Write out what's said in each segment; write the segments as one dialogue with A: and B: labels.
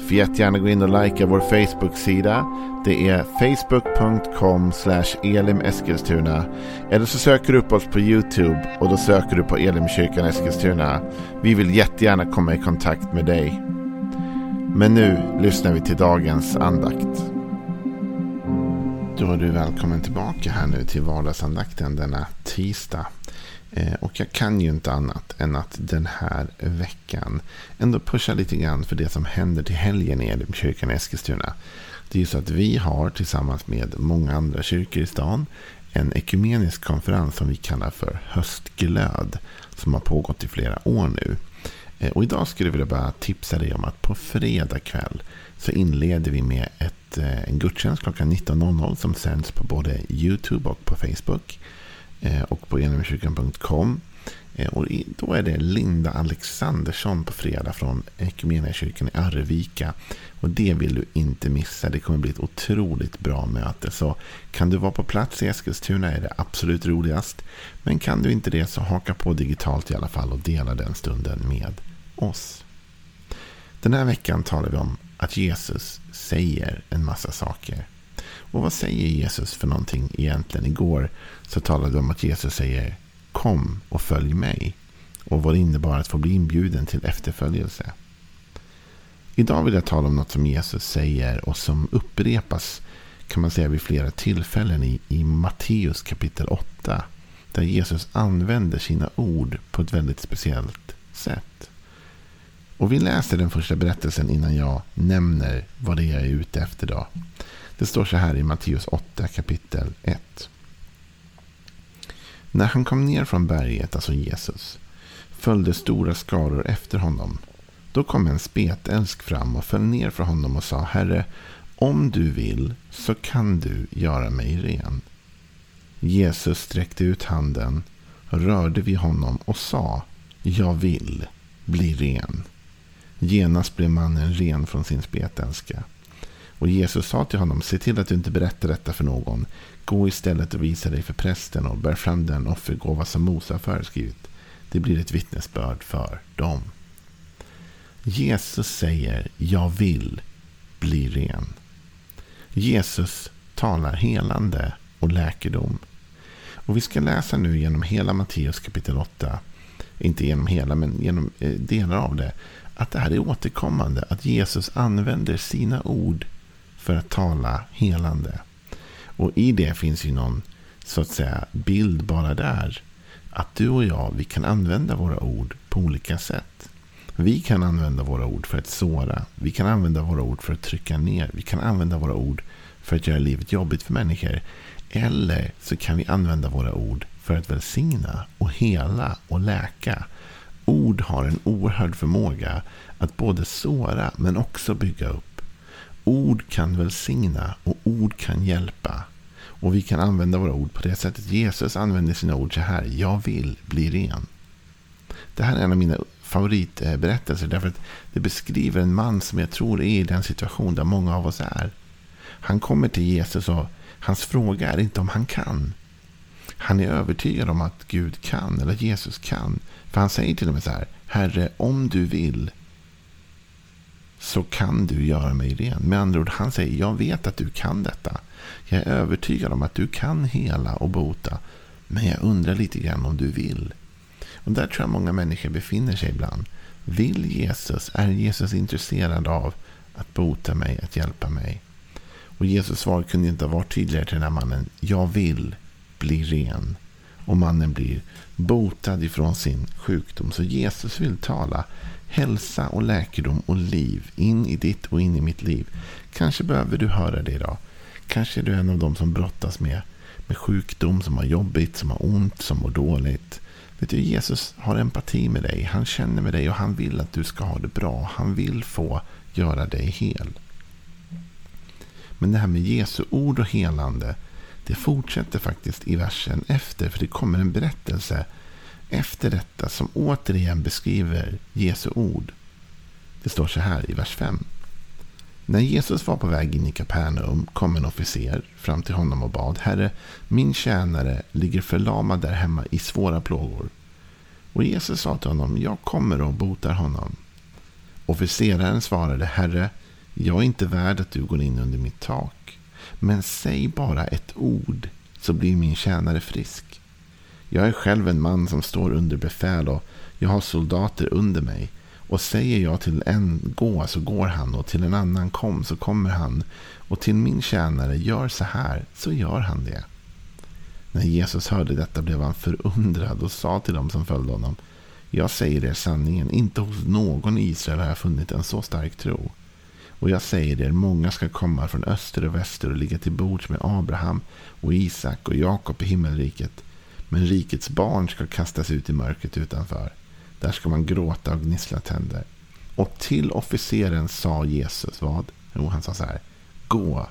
A: Får jättegärna gå in och likea vår Facebook-sida. Det är facebook.com elimeskilstuna. Eller så söker du upp oss på YouTube och då söker du på Elimkyrkan Eskilstuna. Vi vill jättegärna komma i kontakt med dig. Men nu lyssnar vi till dagens andakt. Då är du välkommen tillbaka här nu till vardagsandakten denna tisdag. Eh, och jag kan ju inte annat än att den här veckan ändå pusha lite grann för det som händer till helgen i Elimkyrkan i Eskilstuna. Det är ju så att vi har tillsammans med många andra kyrkor i stan en ekumenisk konferens som vi kallar för Höstglöd. Som har pågått i flera år nu. Eh, och idag skulle jag vilja bara tipsa dig om att på fredag kväll så inleder vi med ett, eh, en gudstjänst klockan 19.00 som sänds på både YouTube och på Facebook. Eh, och på enemikyrkan.com. Eh, och då är det Linda Alexandersson på fredag från Equmeniakyrkan i Arvika. Och det vill du inte missa. Det kommer bli ett otroligt bra möte. Så kan du vara på plats i Eskilstuna är det absolut roligast. Men kan du inte det så haka på digitalt i alla fall och dela den stunden med oss. Den här veckan talar vi om att Jesus säger en massa saker. Och vad säger Jesus för någonting egentligen? Igår så talade vi om att Jesus säger Kom och följ mig. Och vad det innebar att få bli inbjuden till efterföljelse. Idag vill jag tala om något som Jesus säger och som upprepas kan man säga vid flera tillfällen i, i Matteus kapitel 8. Där Jesus använder sina ord på ett väldigt speciellt sätt. Och vi läser den första berättelsen innan jag nämner vad det är jag är ute efter. Då. Det står så här i Matteus 8 kapitel 1. När han kom ner från berget, alltså Jesus, följde stora skaror efter honom. Då kom en spetälsk fram och föll ner för honom och sa Herre, om du vill så kan du göra mig ren. Jesus sträckte ut handen, rörde vid honom och sa Jag vill, bli ren. Genast blev mannen ren från sin spetälska. Och Jesus sa till honom, se till att du inte berättar detta för någon. Gå istället och visa dig för prästen och bär fram den offergåva som Mose har föreskrivit. Det blir ett vittnesbörd för dem. Jesus säger, jag vill bli ren. Jesus talar helande och läkedom. Och vi ska läsa nu genom hela Matteus kapitel 8. Inte genom hela, men genom eh, delar av det. Att det här är återkommande. Att Jesus använder sina ord för att tala helande. Och i det finns ju någon så att säga bild bara där. Att du och jag, vi kan använda våra ord på olika sätt. Vi kan använda våra ord för att såra. Vi kan använda våra ord för att trycka ner. Vi kan använda våra ord för att göra livet jobbigt för människor. Eller så kan vi använda våra ord för att välsigna och hela och läka. Ord har en oerhörd förmåga att både såra men också bygga upp. Ord kan välsigna och ord kan hjälpa. Och vi kan använda våra ord på det sättet. Jesus använder sina ord så här. Jag vill bli ren. Det här är en av mina favoritberättelser. Därför att det beskriver en man som jag tror är i den situation där många av oss är. Han kommer till Jesus och hans fråga är inte om han kan. Han är övertygad om att Gud kan eller Jesus kan. För han säger till och med så här. Herre, om du vill så kan du göra mig ren. Med andra ord, han säger jag vet att du kan detta. Jag är övertygad om att du kan hela och bota. Men jag undrar lite grann om du vill. Och där tror jag många människor befinner sig ibland. Vill Jesus, är Jesus intresserad av att bota mig, att hjälpa mig? Och Jesus svar kunde inte ha varit tydligare till den här mannen. Jag vill bli ren. Och mannen blir botad ifrån sin sjukdom. Så Jesus vill tala hälsa och läkedom och liv in i ditt och in i mitt liv. Kanske behöver du höra det idag. Kanske är du en av dem som brottas med, med sjukdom, som har jobbigt, som har ont, som mår dåligt. Vet du, Jesus har empati med dig. Han känner med dig och han vill att du ska ha det bra. Han vill få göra dig hel. Men det här med Jesu ord och helande, det fortsätter faktiskt i versen efter. För det kommer en berättelse efter detta som återigen beskriver Jesu ord. Det står så här i vers 5. När Jesus var på väg in i Kapernaum kom en officer fram till honom och bad Herre, min tjänare ligger förlamad där hemma i svåra plågor. Och Jesus sa till honom, jag kommer och botar honom. Officeraren svarade, Herre, jag är inte värd att du går in under mitt tak. Men säg bara ett ord så blir min tjänare frisk. Jag är själv en man som står under befäl och jag har soldater under mig. Och säger jag till en gå så går han och till en annan kom så kommer han. Och till min tjänare gör så här så gör han det. När Jesus hörde detta blev han förundrad och sa till dem som följde honom. Jag säger er sanningen, inte hos någon i Israel har jag funnit en så stark tro. Och jag säger er, många ska komma från öster och väster och ligga till bords med Abraham och Isak och Jakob i himmelriket. Men rikets barn ska kastas ut i mörkret utanför. Där ska man gråta och gnissla tänder. Och till officeren sa Jesus vad? Jo, han sa så här. Gå,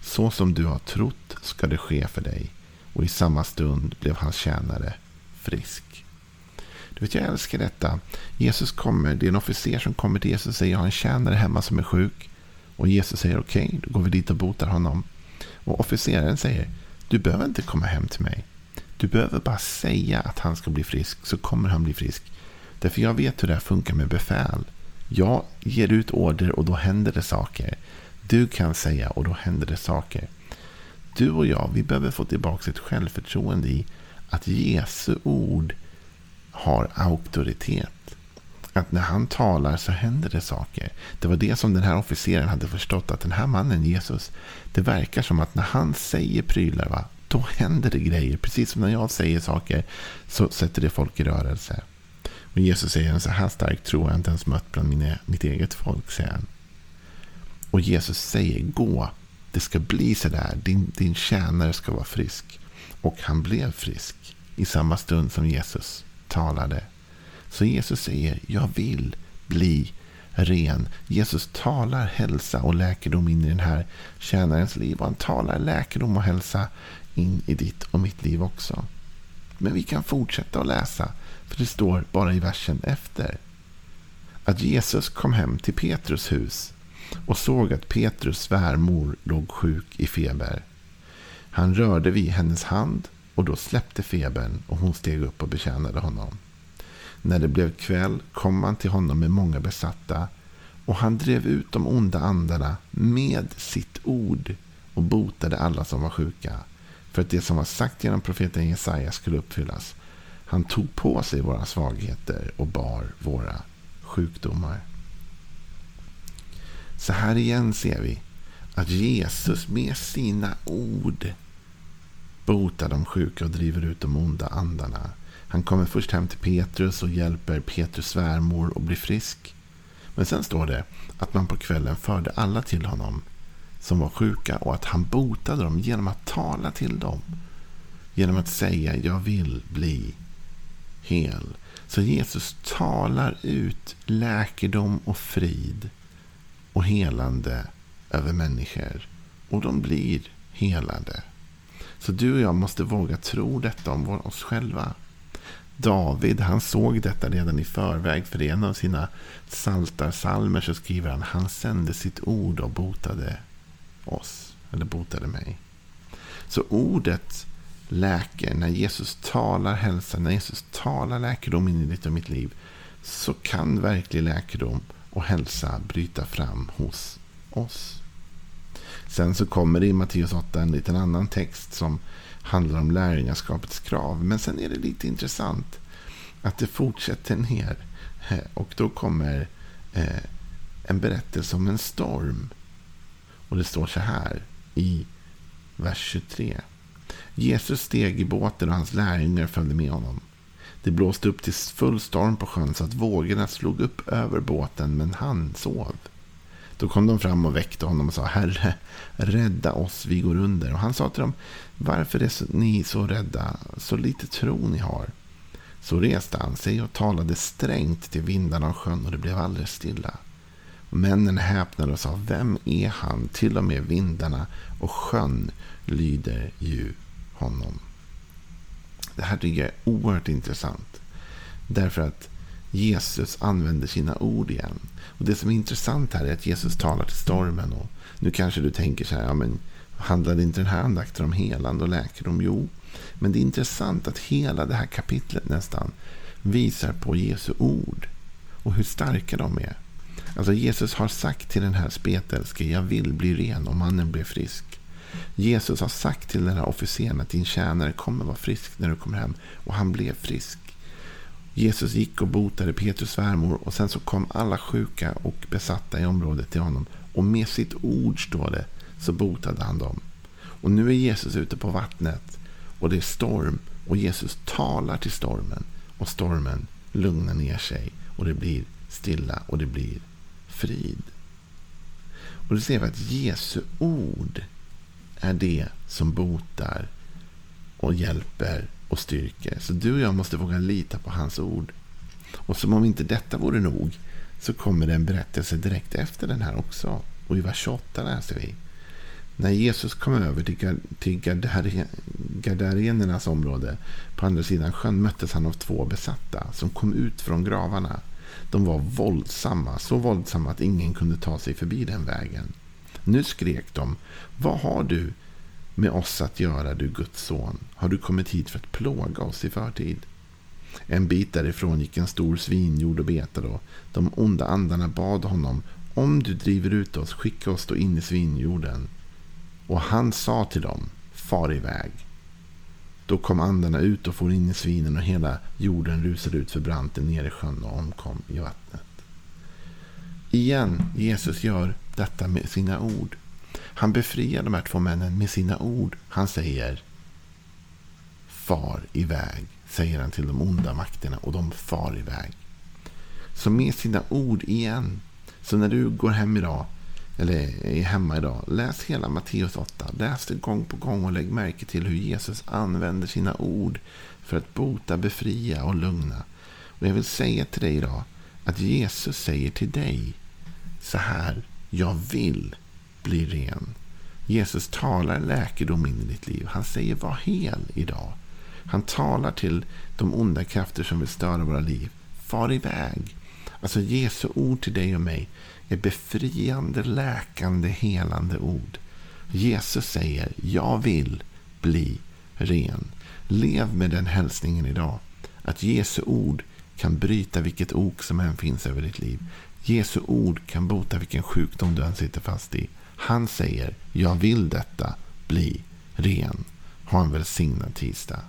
A: så som du har trott ska det ske för dig. Och i samma stund blev hans tjänare frisk. Du vet, jag älskar detta. Jesus kommer, det är en officer som kommer till Jesus och säger jag har en tjänare hemma som är sjuk. Och Jesus säger okej, okay, då går vi dit och botar honom. Och officeren säger du behöver inte komma hem till mig. Du behöver bara säga att han ska bli frisk så kommer han bli frisk. Därför jag vet hur det här funkar med befäl. Jag ger ut order och då händer det saker. Du kan säga och då händer det saker. Du och jag, vi behöver få tillbaka ett självförtroende i att Jesu ord har auktoritet. Att när han talar så händer det saker. Det var det som den här officeren hade förstått. Att den här mannen Jesus. Det verkar som att när han säger prylar. Va, då händer det grejer. Precis som när jag säger saker. Så sätter det folk i rörelse. Och Jesus säger en så här stark tro har jag inte ens mött bland mina, mitt eget folk. Säger han. Och Jesus säger gå. Det ska bli så där. Din, din tjänare ska vara frisk. Och han blev frisk. I samma stund som Jesus talade. Så Jesus säger, jag vill bli ren. Jesus talar hälsa och läkedom in i den här tjänarens liv. Och han talar läkedom och hälsa in i ditt och mitt liv också. Men vi kan fortsätta att läsa. För det står bara i versen efter. Att Jesus kom hem till Petrus hus och såg att Petrus svärmor låg sjuk i feber. Han rörde vid hennes hand och då släppte febern och hon steg upp och betjänade honom. När det blev kväll kom han till honom med många besatta och han drev ut de onda andarna med sitt ord och botade alla som var sjuka. För att det som var sagt genom profeten Jesaja skulle uppfyllas. Han tog på sig våra svagheter och bar våra sjukdomar. Så här igen ser vi att Jesus med sina ord botar de sjuka och driver ut de onda andarna. Han kommer först hem till Petrus och hjälper Petrus svärmor att bli frisk. Men sen står det att man på kvällen förde alla till honom som var sjuka och att han botade dem genom att tala till dem. Genom att säga jag vill bli hel. Så Jesus talar ut läkedom och frid och helande över människor. Och de blir helade. Så du och jag måste våga tro detta om oss själva. David han såg detta redan i förväg. För i en av sina saltarsalmer så skriver han han sände sitt ord och botade oss. Eller botade mig. Så ordet läker. När Jesus talar hälsa. När Jesus talar läkedom in i ditt och mitt liv. Så kan verklig läkedom och hälsa bryta fram hos oss. Sen så kommer det i Matteus 8 en liten annan text som handlar om lärjungaskapets krav. Men sen är det lite intressant att det fortsätter ner. Eh, och då kommer eh, en berättelse om en storm. Och det står så här i vers 23. Jesus steg i båten och hans lärjungar följde med honom. Det blåste upp till full storm på sjön så att vågorna slog upp över båten men han sov. Då kom de fram och väckte honom och sa Herre, rädda oss, vi går under. Och han sa till dem, varför är ni så rädda, så lite tro ni har? Så reste han sig och talade strängt till vindarna och sjön och det blev alldeles stilla. Och männen häpnade och sa, vem är han? Till och med vindarna och sjön lyder ju honom. Det här tycker jag är oerhört intressant. Därför att Jesus använder sina ord igen. Och Det som är intressant här är att Jesus talar till stormen. Och nu kanske du tänker så här, ja, men handlade inte den här andakten om helande och läkedom? Jo, men det är intressant att hela det här kapitlet nästan visar på Jesu ord och hur starka de är. Alltså Jesus har sagt till den här spetälske, jag vill bli ren och mannen blev frisk. Jesus har sagt till den här officeren att din tjänare kommer vara frisk när du kommer hem. Och han blev frisk. Jesus gick och botade Petrus svärmor och sen så kom alla sjuka och besatta i området till honom. Och med sitt ord, står det, så botade han dem. Och nu är Jesus ute på vattnet och det är storm och Jesus talar till stormen och stormen lugnar ner sig och det blir stilla och det blir frid. Och då ser vi att Jesu ord är det som botar och hjälper och styrker. Så du och jag måste våga lita på hans ord. Och som om inte detta vore nog så kommer det en berättelse direkt efter den här också. Och i vers 28 läser vi. När Jesus kom över till gardarenernas område på andra sidan sjön möttes han av två besatta som kom ut från gravarna. De var våldsamma, så våldsamma att ingen kunde ta sig förbi den vägen. Nu skrek de. Vad har du med oss att göra, du Guds son? Har du kommit hit för att plåga oss i förtid? En bit därifrån gick en stor svinjord och betade och de onda andarna bad honom om du driver ut oss, skicka oss då in i svinjorden. Och han sa till dem, far iväg. Då kom andarna ut och for in i svinen och hela jorden rusade ut för branten ner i sjön och omkom i vattnet. Igen, Jesus gör detta med sina ord. Han befriar de här två männen med sina ord. Han säger Far iväg, säger han till de onda makterna och de far iväg. Så med sina ord igen. Så när du går hem idag, eller är hemma idag, läs hela Matteus 8. Läs det gång på gång och lägg märke till hur Jesus använder sina ord för att bota, befria och lugna. Och jag vill säga till dig idag att Jesus säger till dig så här. Jag vill bli ren. Jesus talar läkedom in i ditt liv. Han säger var hel idag. Han talar till de onda krafter som vill störa våra liv. Far iväg. Alltså Jesu ord till dig och mig är befriande, läkande, helande ord. Jesus säger, jag vill bli ren. Lev med den hälsningen idag. Att Jesu ord kan bryta vilket ok som än finns över ditt liv. Jesu ord kan bota vilken sjukdom du än sitter fast i. Han säger, jag vill detta, bli ren. Ha en välsignad tisdag.